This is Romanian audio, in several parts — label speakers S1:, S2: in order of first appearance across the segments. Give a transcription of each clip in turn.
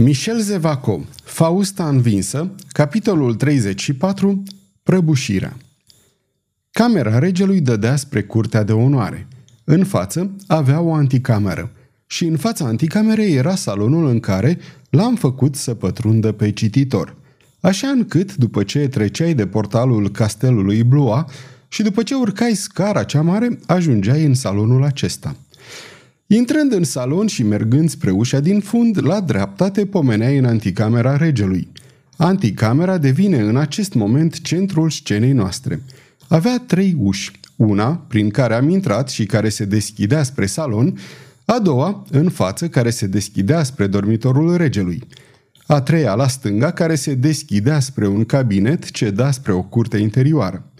S1: Michel Zevaco, Fausta învinsă, capitolul 34, Prăbușirea. Camera regelui dădea spre curtea de onoare. În față avea o anticameră și în fața anticamerei era salonul în care l-am făcut să pătrundă pe cititor. Așa încât, după ce treceai de portalul castelului Blua și după ce urcai scara cea mare, ajungeai în salonul acesta – Intrând în salon și mergând spre ușa din fund, la dreapta te pomeneai în anticamera regelui. Anticamera devine în acest moment centrul scenei noastre. Avea trei uși, una prin care am intrat și care se deschidea spre salon, a doua în față care se deschidea spre dormitorul regelui, a treia la stânga care se deschidea spre un cabinet ce da spre o curte interioară.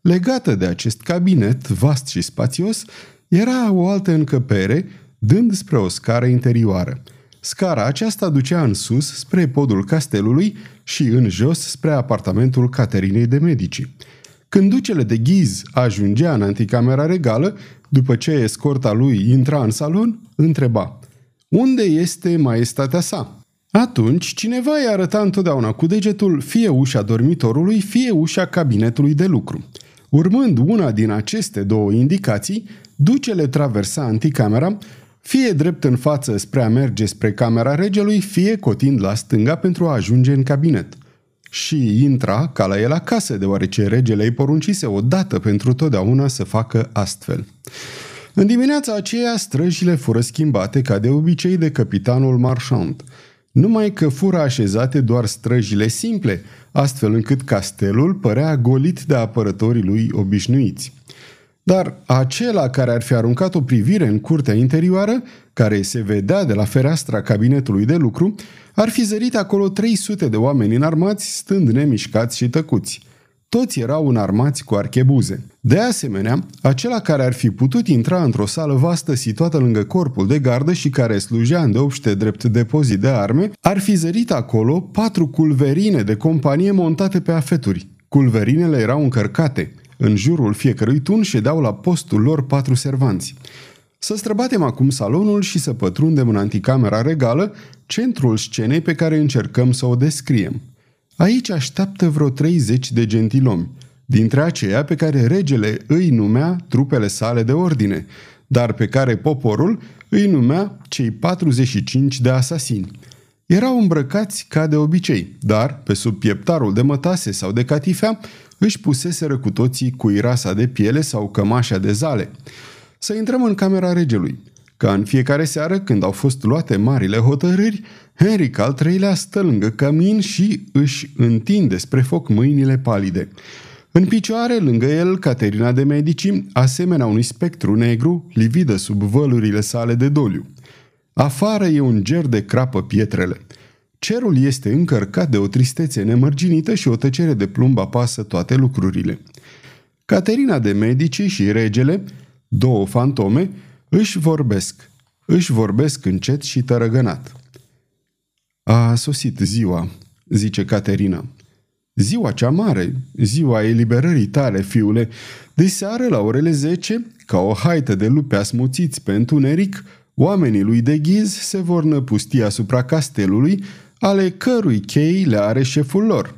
S1: Legată de acest cabinet vast și spațios, era o altă încăpere, dând spre o scară interioară. Scara aceasta ducea în sus spre podul castelului și în jos spre apartamentul Caterinei de Medici. Când ducele de ghiz ajungea în anticamera regală, după ce escorta lui intra în salon, întreba Unde este maestatea sa? Atunci, cineva îi arăta întotdeauna cu degetul fie ușa dormitorului, fie ușa cabinetului de lucru. Urmând una din aceste două indicații, ducele traversa anticamera, fie drept în față spre a merge spre camera regelui, fie cotind la stânga pentru a ajunge în cabinet. Și intra ca la el acasă, deoarece regele îi poruncise odată pentru totdeauna să facă astfel. În dimineața aceea, străjile fură schimbate ca de obicei de capitanul Marchand, numai că fură așezate doar străjile simple, astfel încât castelul părea golit de apărătorii lui obișnuiți. Dar acela care ar fi aruncat o privire în curtea interioară, care se vedea de la fereastra cabinetului de lucru, ar fi zărit acolo 300 de oameni înarmați, stând nemișcați și tăcuți. Toți erau înarmați cu archebuze. De asemenea, acela care ar fi putut intra într-o sală vastă situată lângă corpul de gardă și care slujea îndeopște drept depozit de arme, ar fi zărit acolo patru culverine de companie montate pe afeturi. Culverinele erau încărcate. În jurul fiecărui tun ședeau la postul lor patru servanți. Să străbatem acum salonul și să pătrundem în anticamera regală, centrul scenei pe care încercăm să o descriem. Aici așteaptă vreo 30 de gentilomi, dintre aceia pe care regele îi numea trupele sale de ordine, dar pe care poporul îi numea cei 45 de asasini. Erau îmbrăcați ca de obicei, dar pe sub pieptarul de mătase sau de catifea își puseseră cu toții cuirasa de piele sau cămașa de zale. Să intrăm în camera regelui. Ca în fiecare seară, când au fost luate marile hotărâri, Henric al III-lea stă lângă cămin și își întinde spre foc mâinile palide. În picioare, lângă el, Caterina de Medici, asemenea unui spectru negru, lividă sub vălurile sale de doliu. Afară e un ger de crapă pietrele. Cerul este încărcat de o tristețe nemărginită și o tăcere de plumb apasă toate lucrurile. Caterina de Medici și regele, două fantome, își vorbesc. Își vorbesc încet și tărăgănat. A sosit ziua, zice Caterina. Ziua cea mare, ziua eliberării tale, fiule. De seară, la orele zece, ca o haită de lupe asmuțiți pe întuneric, oamenii lui de ghiz se vor năpusti asupra castelului, ale cărui chei le are șeful lor.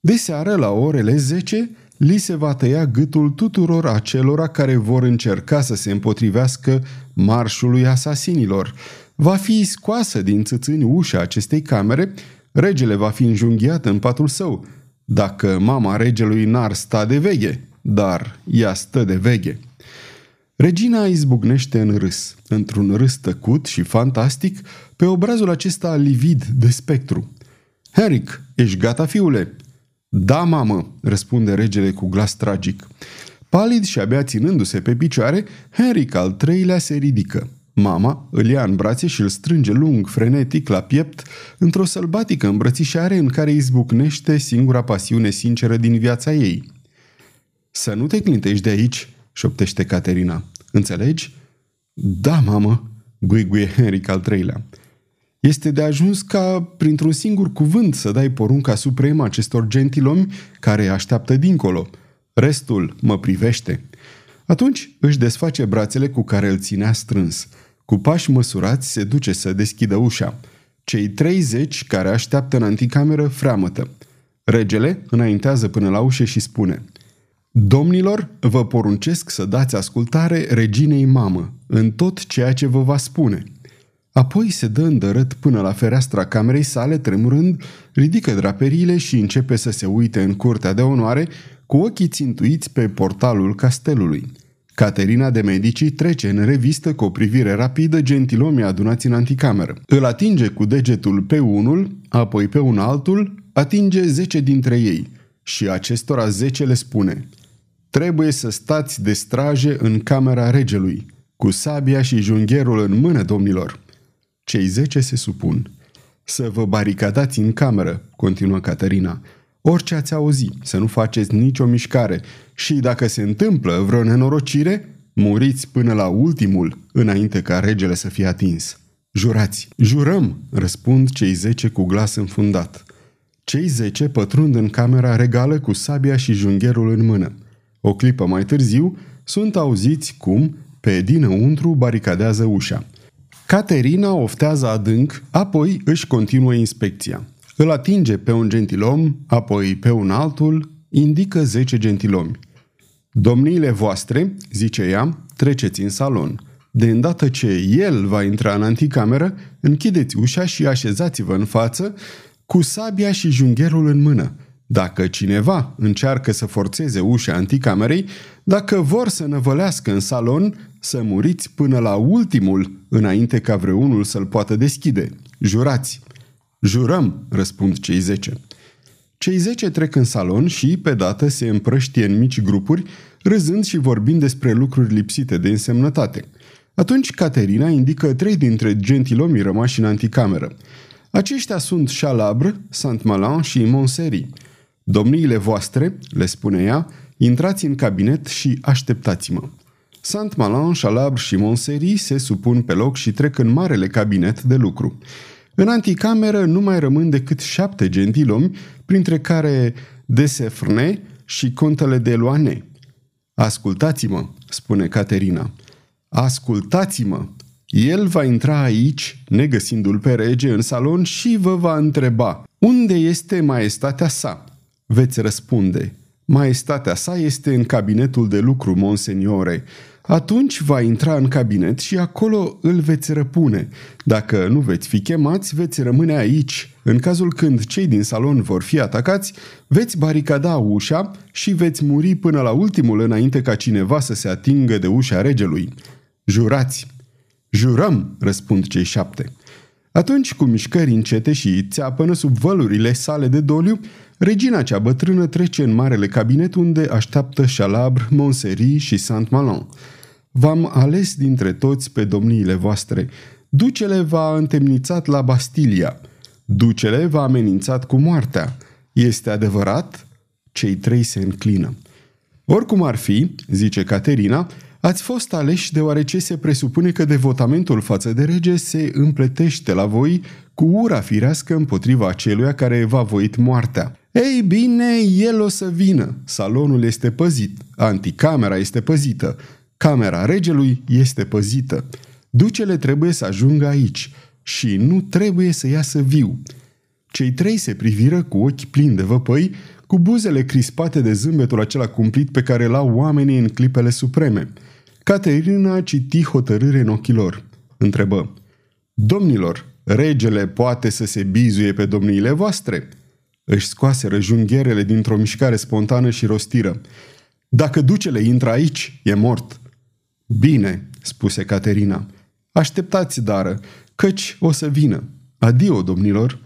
S1: De seară, la orele zece, li se va tăia gâtul tuturor acelora care vor încerca să se împotrivească marșului asasinilor. Va fi scoasă din țâțâni ușa acestei camere, regele va fi înjunghiat în patul său, dacă mama regelui n-ar sta de veghe, dar ea stă de veghe. Regina izbucnește în râs, într-un râs tăcut și fantastic, pe obrazul acesta livid de spectru. Henric, ești gata, fiule?" Da, mamă," răspunde regele cu glas tragic. Palid și abia ținându-se pe picioare, Henric al treilea se ridică. Mama îl ia în brațe și îl strânge lung, frenetic, la piept, într-o sălbatică îmbrățișare în care izbucnește singura pasiune sinceră din viața ei. Să nu te clintești de aici, șoptește Caterina. Înțelegi? Da, mamă, bâiguie Henric al treilea. Este de ajuns ca, printr-un singur cuvânt, să dai porunca supremă acestor gentilomi care așteaptă dincolo. Restul mă privește. Atunci își desface brațele cu care îl ținea strâns. Cu pași măsurați se duce să deschidă ușa. Cei 30 care așteaptă în anticameră freamătă. Regele înaintează până la ușă și spune Domnilor, vă poruncesc să dați ascultare reginei mamă în tot ceea ce vă va spune. Apoi se dă îndărât până la fereastra camerei sale, tremurând, ridică draperiile și începe să se uite în curtea de onoare, cu ochii țintuiți pe portalul castelului. Caterina de Medici trece în revistă cu o privire rapidă gentilomii adunați în anticameră. Îl atinge cu degetul pe unul, apoi pe un altul, atinge zece dintre ei și acestora zece le spune Trebuie să stați de straje în camera regelui, cu sabia și jungherul în mână, domnilor. Cei zece se supun. Să vă baricadați în cameră, continuă Caterina. Orice ați auzi, să nu faceți nicio mișcare și dacă se întâmplă vreo nenorocire, muriți până la ultimul, înainte ca regele să fie atins. Jurați! Jurăm! răspund cei zece cu glas înfundat. Cei zece pătrund în camera regală cu sabia și jungherul în mână. O clipă mai târziu, sunt auziți cum, pe dinăuntru, baricadează ușa. Caterina oftează adânc, apoi își continuă inspecția. Îl atinge pe un gentilom, apoi pe un altul, indică zece gentilomi. Domniile voastre, zice ea, treceți în salon. De îndată ce el va intra în anticameră, închideți ușa și așezați-vă în față cu sabia și jungherul în mână. Dacă cineva încearcă să forțeze ușa anticamerei, dacă vor să năvălească în salon, să muriți până la ultimul, înainte ca vreunul să-l poată deschide. Jurați! Jurăm, răspund cei zece. Cei zece trec în salon și, pe dată, se împrăștie în mici grupuri, râzând și vorbind despre lucruri lipsite de însemnătate. Atunci Caterina indică trei dintre gentilomii rămași în anticameră. Aceștia sunt Chalabre, Saint-Malin și Monseri. Domniile voastre, le spune ea, intrați în cabinet și așteptați-mă. Saint-Malin, Chalabre și Monseri se supun pe loc și trec în marele cabinet de lucru. În anticameră nu mai rămân decât șapte gentilomi, printre care Desefrne și contele de Loane. Ascultați-mă, spune Caterina. Ascultați-mă! El va intra aici, negăsindu-l pe rege în salon și vă va întreba unde este maestatea sa. Veți răspunde, maestatea sa este în cabinetul de lucru, monseniore. Atunci va intra în cabinet și acolo îl veți răpune. Dacă nu veți fi chemați, veți rămâne aici. În cazul când cei din salon vor fi atacați, veți baricada ușa și veți muri până la ultimul înainte ca cineva să se atingă de ușa regelui. Jurați! Jurăm, răspund cei șapte. Atunci, cu mișcări încete și țeapănă sub vălurile sale de doliu, regina cea bătrână trece în marele cabinet unde așteaptă Chalabre, Monserie și Saint-Malon. V-am ales dintre toți pe domniile voastre. Ducele v-a întemnițat la Bastilia. Ducele v-a amenințat cu moartea. Este adevărat? Cei trei se înclină. Oricum ar fi, zice Caterina, ați fost aleși deoarece se presupune că devotamentul față de rege se împletește la voi cu ura firească împotriva aceluia care v-a voit moartea. Ei bine, el o să vină. Salonul este păzit, anticamera este păzită, Camera regelui este păzită. Ducele trebuie să ajungă aici și nu trebuie să iasă viu. Cei trei se priviră cu ochi plini de văpăi, cu buzele crispate de zâmbetul acela cumplit pe care l-au oamenii în clipele supreme. Caterina citi hotărâre în ochii lor. Întrebă, Domnilor, regele poate să se bizuie pe domniile voastre?" Își scoase jungherele dintr-o mișcare spontană și rostiră. Dacă ducele intră aici, e mort. Bine, spuse Caterina. Așteptați, dară, căci o să vină. Adio, domnilor!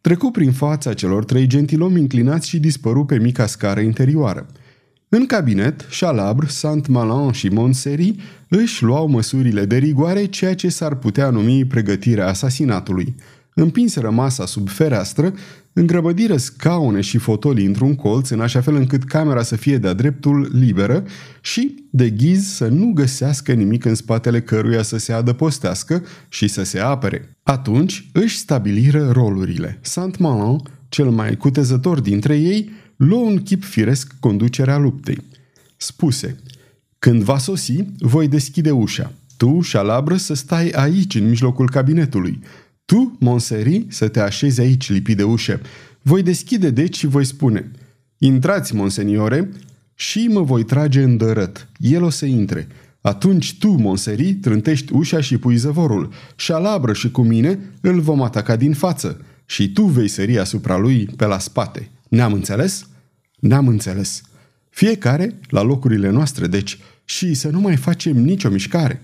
S1: Trecu prin fața celor trei gentilomi înclinați și dispăru pe mica scară interioară. În cabinet, Chalabre, Saint-Malin și Monseri își luau măsurile de rigoare, ceea ce s-ar putea numi pregătirea asasinatului. Împinseră masa sub fereastră, îngrăbădiră scaune și fotolii într-un colț, în așa fel încât camera să fie de-a dreptul liberă și, de ghiz, să nu găsească nimic în spatele căruia să se adăpostească și să se apere. Atunci își stabiliră rolurile. Saint-Malin, cel mai cutezător dintre ei, luă un chip firesc conducerea luptei. Spuse, când va sosi, voi deschide ușa. Tu, șalabră, să stai aici, în mijlocul cabinetului. Tu, Monseri, să te așezi aici, lipit de ușă. Voi deschide deci și voi spune, intrați, monseniore, și mă voi trage în dărăt. El o să intre. Atunci tu, Monseri, trântești ușa și pui zăvorul. Șalabră și cu mine îl vom ataca din față. Și tu vei sări asupra lui pe la spate. Ne-am înțeles? Ne-am înțeles. Fiecare la locurile noastre, deci, și să nu mai facem nicio mișcare.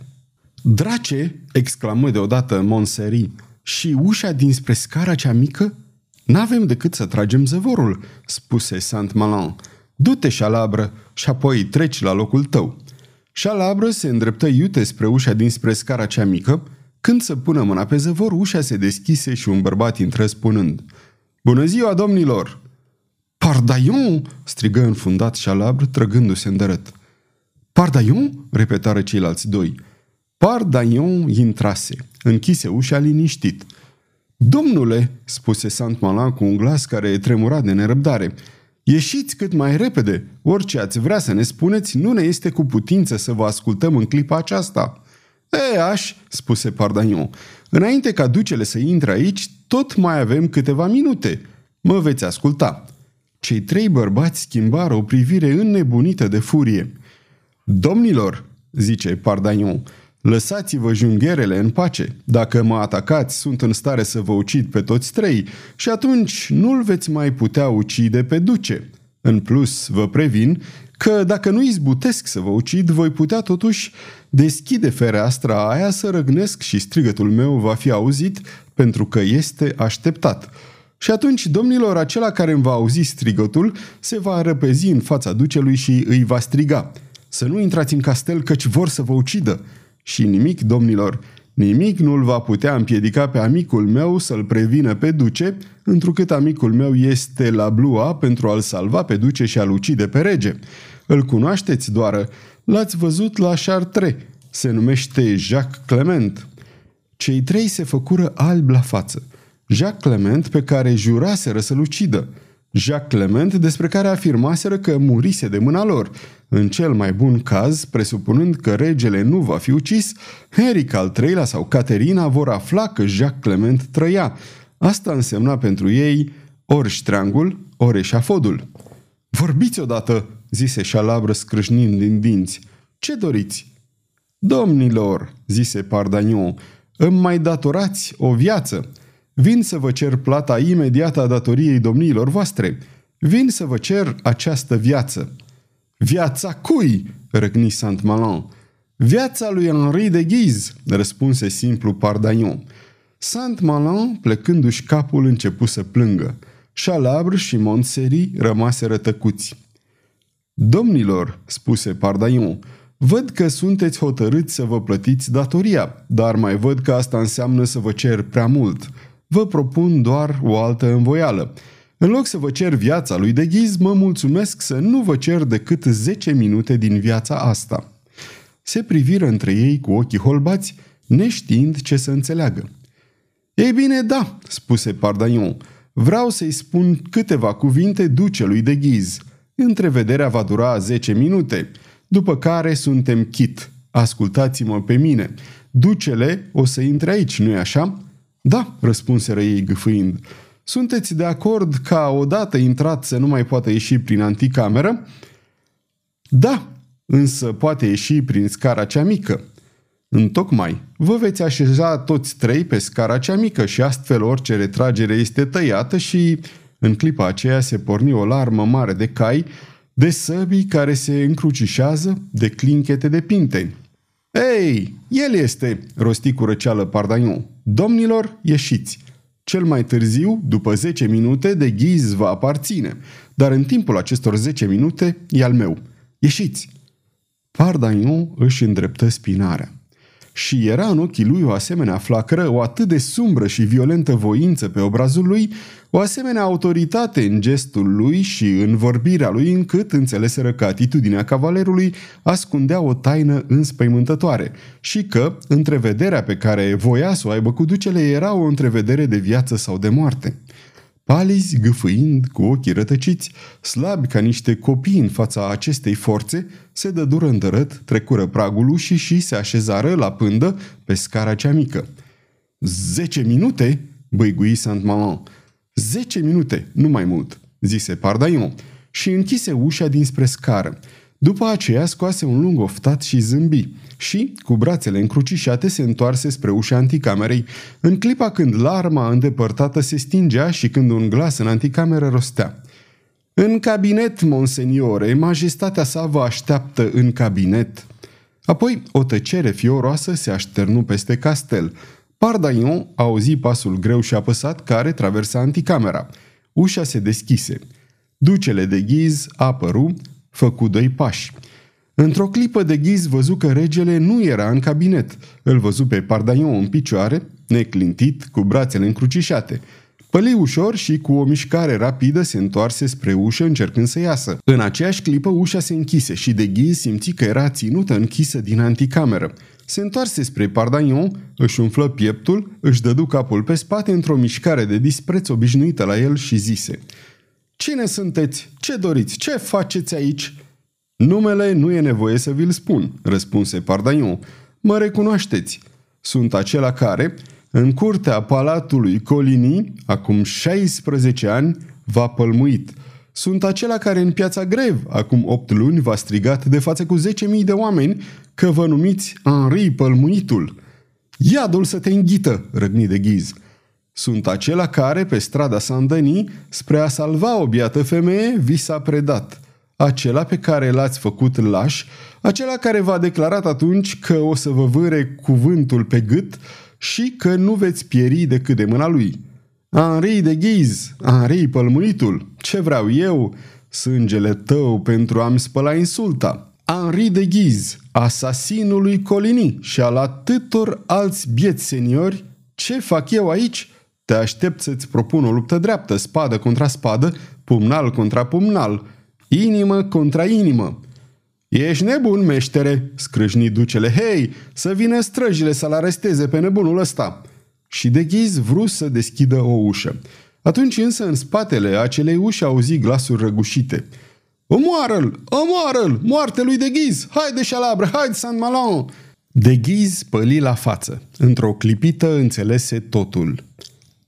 S1: Drace, exclamă deodată Monseri, și ușa dinspre scara cea mică? N-avem decât să tragem zăvorul, spuse Saint-Malin. Du-te, șalabră, și apoi treci la locul tău. Șalabră se îndreptă iute spre ușa dinspre scara cea mică. Când să pună mâna pe zăvor, ușa se deschise și un bărbat intră spunând Bună ziua, domnilor! Pardaion!" strigă înfundat șalabră, trăgându-se în dărât. Pardaion?" repetară ceilalți doi. Pardaion intrase, închise ușa liniștit. Domnule, spuse Sant Malan cu un glas care tremura de nerăbdare, ieșiți cât mai repede. Orice ați vrea să ne spuneți, nu ne este cu putință să vă ascultăm în clipa aceasta. E, aș, spuse Pardaion, înainte ca ducele să intre aici, tot mai avem câteva minute. Mă veți asculta. Cei trei bărbați schimbară o privire înnebunită de furie. Domnilor, zice Pardaion, Lăsați-vă jungherele în pace. Dacă mă atacați, sunt în stare să vă ucid pe toți trei și atunci nu-l veți mai putea ucide pe duce. În plus, vă previn că dacă nu izbutesc să vă ucid, voi putea totuși deschide fereastra aia să răgnesc și strigătul meu va fi auzit pentru că este așteptat. Și atunci, domnilor, acela care îmi va auzi strigătul se va răpezi în fața ducelui și îi va striga. Să nu intrați în castel căci vor să vă ucidă. Și nimic, domnilor, nimic nu-l va putea împiedica pe amicul meu să-l prevină pe duce, întrucât amicul meu este la Blua pentru a-l salva pe duce și a-l ucide pe rege. Îl cunoașteți doar, l-ați văzut la Chartres, se numește Jacques Clement. Cei trei se făcură alb la față. Jacques Clement pe care juraseră să-l ucidă. Jacques Clement despre care afirmaseră că murise de mâna lor – în cel mai bun caz, presupunând că regele nu va fi ucis, Henric al III-lea sau Caterina vor afla că Jacques Clement trăia. Asta însemna pentru ei ori ștreangul, ori eșafodul. Vorbiți odată, zise șalabră scrâșnind din dinți. Ce doriți? Domnilor, zise Pardagnon, îmi mai datorați o viață. Vin să vă cer plata imediată a datoriei domniilor voastre. Vin să vă cer această viață. Viața cui?" răgni Saint-Malin. Viața lui Henri de Ghiz, răspunse simplu Pardagnon. Saint-Malin, plecându-și capul, începu să plângă. Chalabre și Montseri rămase rătăcuți. Domnilor, spuse Pardaion, văd că sunteți hotărâți să vă plătiți datoria, dar mai văd că asta înseamnă să vă cer prea mult. Vă propun doar o altă învoială. În loc să vă cer viața lui de ghiz, mă mulțumesc să nu vă cer decât 10 minute din viața asta. Se priviră între ei cu ochii holbați, neștiind ce să înțeleagă. Ei bine, da, spuse Pardaion. Vreau să-i spun câteva cuvinte ducelui de ghiz. Întrevederea va dura 10 minute, după care suntem chit. Ascultați-mă pe mine. Ducele o să intre aici, nu-i așa? Da, răspunseră ei gâfâind. Sunteți de acord ca odată intrat să nu mai poată ieși prin anticameră? Da, însă poate ieși prin scara cea mică. Întocmai, vă veți așeza toți trei pe scara cea mică și astfel orice retragere este tăiată și în clipa aceea se porni o larmă mare de cai, de săbii care se încrucișează, de clinchete de pinte. Ei, el este, rosti cu răceală Pardaion. Domnilor, ieșiți! Cel mai târziu, după 10 minute, de ghiz va aparține, dar în timpul acestor 10 minute e al meu. Ieșiți! Pardagnon își îndreptă spinarea. Și era în ochii lui o asemenea flacără, o atât de sumbră și violentă voință pe obrazul lui, o asemenea autoritate în gestul lui și în vorbirea lui, încât înțeleseră că atitudinea cavalerului ascundea o taină înspăimântătoare și că întrevederea pe care voia să o aibă cu ducele era o întrevedere de viață sau de moarte. Palizi, gâfâind, cu ochii rătăciți, slabi ca niște copii în fața acestei forțe, se dădură îndărât, trecură pragul ușii și se așezară la pândă pe scara cea mică – Zece minute?" băigui Saint-Malan. Zece minute, nu mai mult," zise Pardaion și închise ușa dinspre scară. După aceea scoase un lung oftat și zâmbi și, cu brațele încrucișate, se întoarse spre ușa anticamerei, în clipa când larma îndepărtată se stingea și când un glas în anticameră rostea. În cabinet, monseniore, majestatea sa vă așteaptă în cabinet." Apoi o tăcere fioroasă se așternu peste castel. Pardaion auzi pasul greu și apăsat care traversa anticamera. Ușa se deschise. Ducele de ghiz apăru, făcu doi pași. Într-o clipă de ghiz văzu că regele nu era în cabinet. Îl văzu pe Pardaion în picioare, neclintit, cu brațele încrucișate. Păli ușor și cu o mișcare rapidă se întoarse spre ușă încercând să iasă. În aceeași clipă ușa se închise și de ghiz simți că era ținută închisă din anticameră. Se întoarse spre Pardagnon, își umflă pieptul, își dădu capul pe spate într-o mișcare de dispreț obișnuită la el și zise Cine sunteți? Ce doriți? Ce faceți aici?" Numele nu e nevoie să vi-l spun," răspunse Pardagnon. Mă recunoașteți. Sunt acela care, în curtea palatului Colini, acum 16 ani, v-a pălmuit. Sunt acela care în piața Grev, acum 8 luni, v-a strigat de față cu 10.000 de oameni că vă numiți Henri Pălmuitul. Iadul să te înghită, răgni de ghiz. Sunt acela care, pe strada Saint-Denis, spre a salva o biată femeie, vi s-a predat. Acela pe care l-ați făcut laș, acela care v-a declarat atunci că o să vă vâre cuvântul pe gât și că nu veți pieri decât de mâna lui. Henri de ghiz, Henri pălmuitul, ce vreau eu? Sângele tău pentru a-mi spăla insulta. Henri de Ghiz, asasinului Colini și al atâtor alți bieți seniori, ce fac eu aici? Te aștept să-ți propun o luptă dreaptă, spadă contra spadă, pumnal contra pumnal, inimă contra inimă. Ești nebun, meștere, scrâșni ducele. Hei, să vină străjile să-l aresteze pe nebunul ăsta. Și de ghiz vrut să deschidă o ușă. Atunci însă în spatele acelei uși auzi glasuri răgușite – Omoară-l! Omoară-l! Moarte lui de ghiz! Haide, șalabră! Haide, San Malon! De ghiz păli la față. Într-o clipită înțelese totul.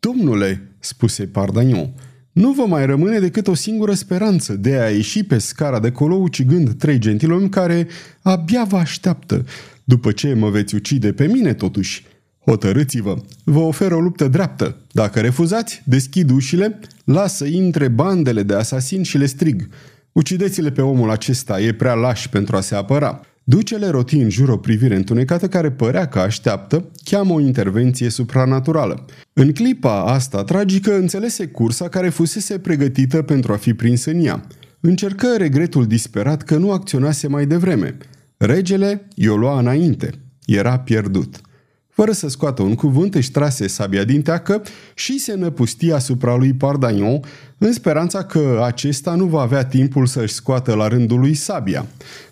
S1: Domnule, spuse Pardagnon, nu vă mai rămâne decât o singură speranță de a ieși pe scara de colo ucigând trei gentilomi care abia vă așteaptă, după ce mă veți ucide pe mine totuși. Hotărâți-vă, vă ofer o luptă dreaptă. Dacă refuzați, deschid ușile, lasă intre bandele de asasini și le strig – Ucideți-le pe omul acesta, e prea laș pentru a se apăra. Ducele roti în jur o privire întunecată care părea că așteaptă, cheamă o intervenție supranaturală. În clipa asta tragică înțelese cursa care fusese pregătită pentru a fi prins în ea. Încercă regretul disperat că nu acționase mai devreme. Regele i-o lua înainte. Era pierdut. Fără să scoată un cuvânt, își trase sabia din teacă și se năpustia asupra lui Pardagnon, în speranța că acesta nu va avea timpul să-și scoată la rândul lui sabia.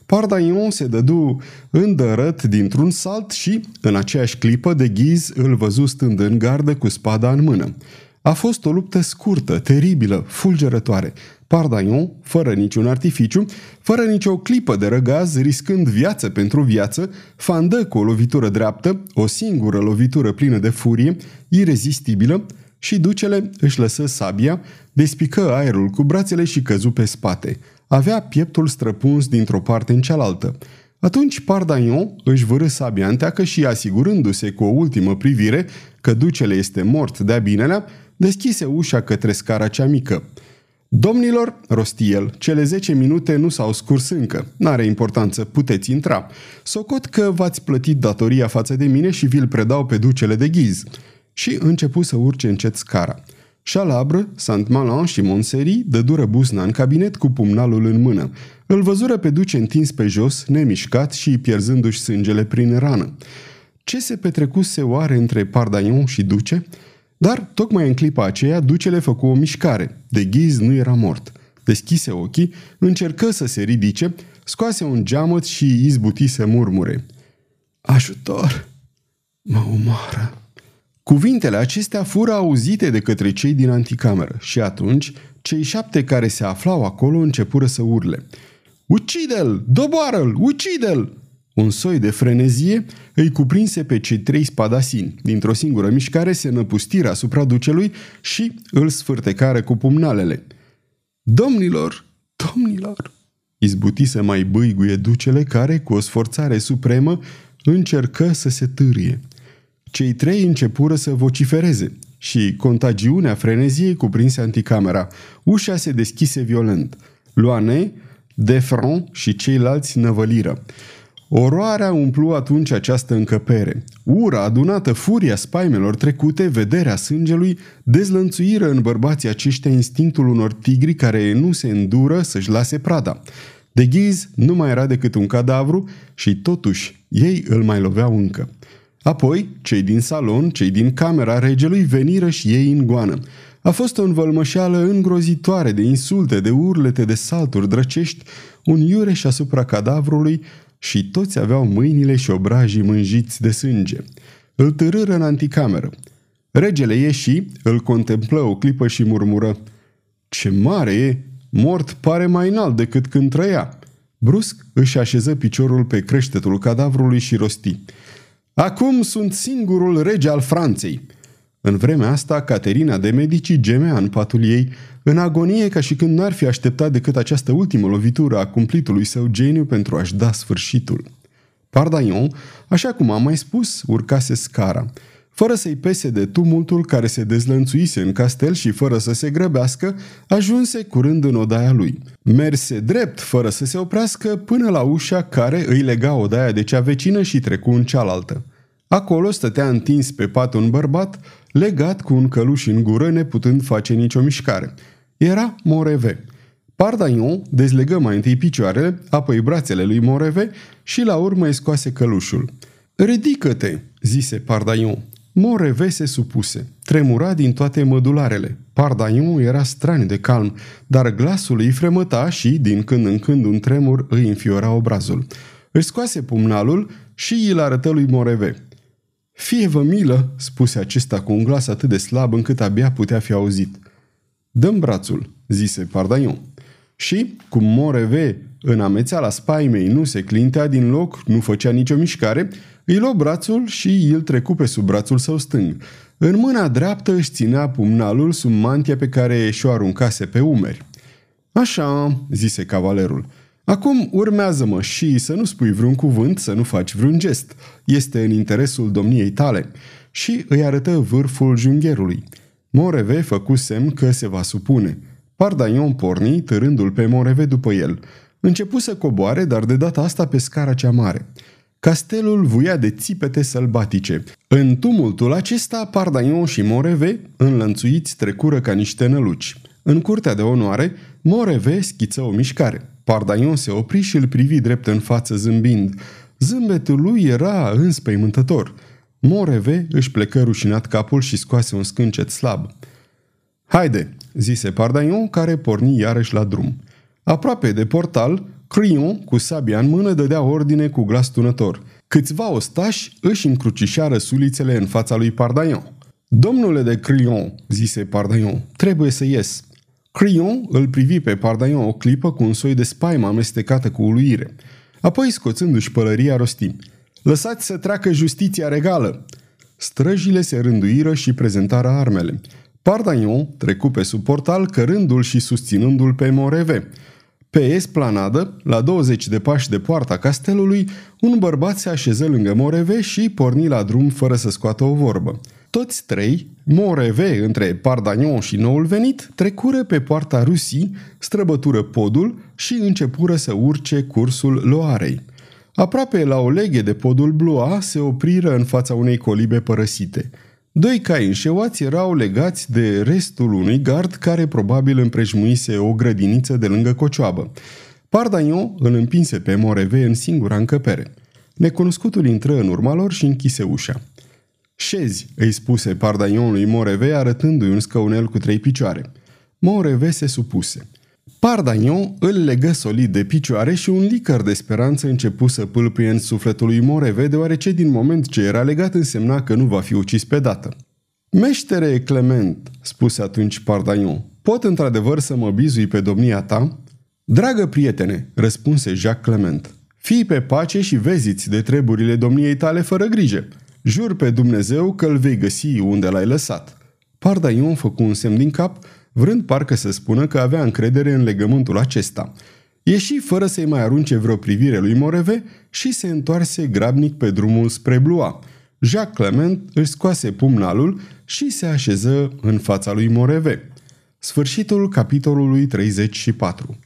S1: Pardagnon se dădu îndărăt dintr-un salt și, în aceeași clipă, de ghiz îl văzu stând în gardă cu spada în mână. A fost o luptă scurtă, teribilă, fulgerătoare. Pardaion, fără niciun artificiu, fără nicio clipă de răgaz, riscând viață pentru viață, fandă cu o lovitură dreaptă, o singură lovitură plină de furie, irezistibilă, și ducele își lăsă sabia, despică aerul cu brațele și căzu pe spate. Avea pieptul străpuns dintr-o parte în cealaltă. Atunci Pardaion își vârâ sabia în teacă și, asigurându-se cu o ultimă privire că ducele este mort de-a binelea, deschise ușa către scara cea mică. Domnilor, rosti el, cele zece minute nu s-au scurs încă. N-are importanță, puteți intra. Socot că v-ați plătit datoria față de mine și vi-l predau pe ducele de ghiz. Și începu să urce încet scara. Chalabre, Saint-Malan și Monseri dădură buzna în cabinet cu pumnalul în mână. Îl văzură pe duce întins pe jos, nemișcat și pierzându-și sângele prin rană. Ce se petrecuse oare între Pardaion și duce? Dar, tocmai în clipa aceea, ducele făcu o mișcare. De ghiz nu era mort. Deschise ochii, încercă să se ridice, scoase un geamăt și izbuti să murmure. Ajutor! Mă omoară! Cuvintele acestea fură auzite de către cei din anticameră și atunci cei șapte care se aflau acolo începură să urle. Ucide-l! Doboară-l! Ucide-l! Un soi de frenezie îi cuprinse pe cei trei spadasini. Dintr-o singură mișcare se năpustiră asupra ducelui și îl sfârtecare cu pumnalele. Domnilor, domnilor, izbutise mai băiguie ducele care, cu o sforțare supremă, încercă să se târie. Cei trei începură să vocifereze și contagiunea freneziei cuprinse anticamera. Ușa se deschise violent. Loane, Defron și ceilalți năvăliră. Oroarea umplu atunci această încăpere. Ura adunată, furia spaimelor trecute, vederea sângelui, dezlănțuiră în bărbații aceștia instinctul unor tigri care nu se îndură să-și lase prada. De ghiz nu mai era decât un cadavru și totuși ei îl mai loveau încă. Apoi, cei din salon, cei din camera regelui veniră și ei în goană. A fost o învălmășeală îngrozitoare de insulte, de urlete, de salturi drăcești, un iureș asupra cadavrului și toți aveau mâinile și obrajii mânjiți de sânge. Îl târâră în anticameră. Regele ieși, îl contemplă o clipă și murmură Ce mare e! Mort pare mai înalt decât când trăia. Brusc își așeză piciorul pe creștetul cadavrului și rosti. Acum sunt singurul rege al Franței. În vremea asta, Caterina de Medici gemea în patul ei, în agonie ca și când n-ar fi așteptat decât această ultimă lovitură a cumplitului său geniu pentru a-și da sfârșitul. Pardaion, așa cum am mai spus, urcase scara. Fără să-i pese de tumultul care se dezlănțuise în castel și fără să se grăbească, ajunse curând în odaia lui. Merse drept, fără să se oprească, până la ușa care îi lega odaia de cea vecină și trecu în cealaltă. Acolo stătea întins pe pat un bărbat, legat cu un căluș în gură, neputând face nicio mișcare. Era Moreve. Pardaion dezlegă mai întâi picioarele, apoi brațele lui Moreve și la urmă îi scoase călușul. Ridică-te, zise Pardaion. Moreve se supuse. Tremura din toate mădularele. Pardaion era strani de calm, dar glasul îi fremăta și, din când în când, un tremur îi înfiora obrazul. Își scoase pumnalul și îl arătă lui Moreve. Fie-vă milă, spuse acesta cu un glas atât de slab încât abia putea fi auzit. Dăm brațul, zise Pardaion. Și, cum Moreve, în amețeala spaimei, nu se clintea din loc, nu făcea nicio mișcare, îi luă brațul și îl trecu pe sub brațul său stâng. În mâna dreaptă își ținea pumnalul sub mantia pe care și-o aruncase pe umeri. Așa, zise cavalerul, acum urmează-mă și să nu spui vreun cuvânt, să nu faci vreun gest. Este în interesul domniei tale. Și îi arătă vârful jungherului. Moreve făcu semn că se va supune. Pardaion porni, târându-l pe Moreve după el. Începu să coboare, dar de data asta pe scara cea mare. Castelul vuia de țipete sălbatice. În tumultul acesta, Pardaion și Moreve, înlănțuiți, trecură ca niște năluci. În curtea de onoare, Moreve schiță o mișcare. Pardaion se opri și îl privi drept în față zâmbind. Zâmbetul lui era înspăimântător. Moreve își plecă rușinat capul și scoase un scâncet slab. Haide, zise Pardaion, care porni iarăși la drum. Aproape de portal, Crion, cu sabia în mână, dădea ordine cu glas tunător. Câțiva ostași își încrucișară sulițele în fața lui Pardaion. Domnule de Crion, zise Pardaion, trebuie să ies. Crion îl privi pe Pardaion o clipă cu un soi de spaimă amestecată cu uluire. Apoi, scoțându-și pălăria, rosti. Lăsați să treacă justiția regală! Străjile se rânduiră și prezentară armele. Pardaion trecu pe sub portal, cărându-l și susținându-l pe Moreve. Pe esplanadă, la 20 de pași de poarta castelului, un bărbat se așeză lângă Moreve și porni la drum fără să scoată o vorbă. Toți trei, Moreve între Pardagnon și noul venit, trecură pe poarta Rusii, străbătură podul și începură să urce cursul Loarei. Aproape la o leghe de podul Bloa se opriră în fața unei colibe părăsite – Doi cai înșeuați erau legați de restul unui gard care probabil împrejmuise o grădiniță de lângă cocioabă. Pardagnon îl împinse pe Moreve în singura încăpere. Necunoscutul intră în urma lor și închise ușa. Șezi, îi spuse Pardagnon lui Moreve arătându-i un scăunel cu trei picioare. Moreve se supuse. Pardagnon îl legă solid de picioare și un licăr de speranță începu să pâlpâie în sufletul lui Moreve, deoarece din moment ce era legat însemna că nu va fi ucis pe dată. Meștere Clement, spuse atunci Pardagnon, pot într-adevăr să mă bizui pe domnia ta? Dragă prietene, răspunse Jacques Clement, Fii pe pace și veziți de treburile domniei tale fără grijă. Jur pe Dumnezeu că îl vei găsi unde l-ai lăsat. Pardaion făcu un semn din cap, vrând parcă să spună că avea încredere în legământul acesta. Ieși fără să-i mai arunce vreo privire lui Moreve și se întoarse grabnic pe drumul spre Blua. Jacques Clement își scoase pumnalul și se așeză în fața lui Moreve. Sfârșitul capitolului 34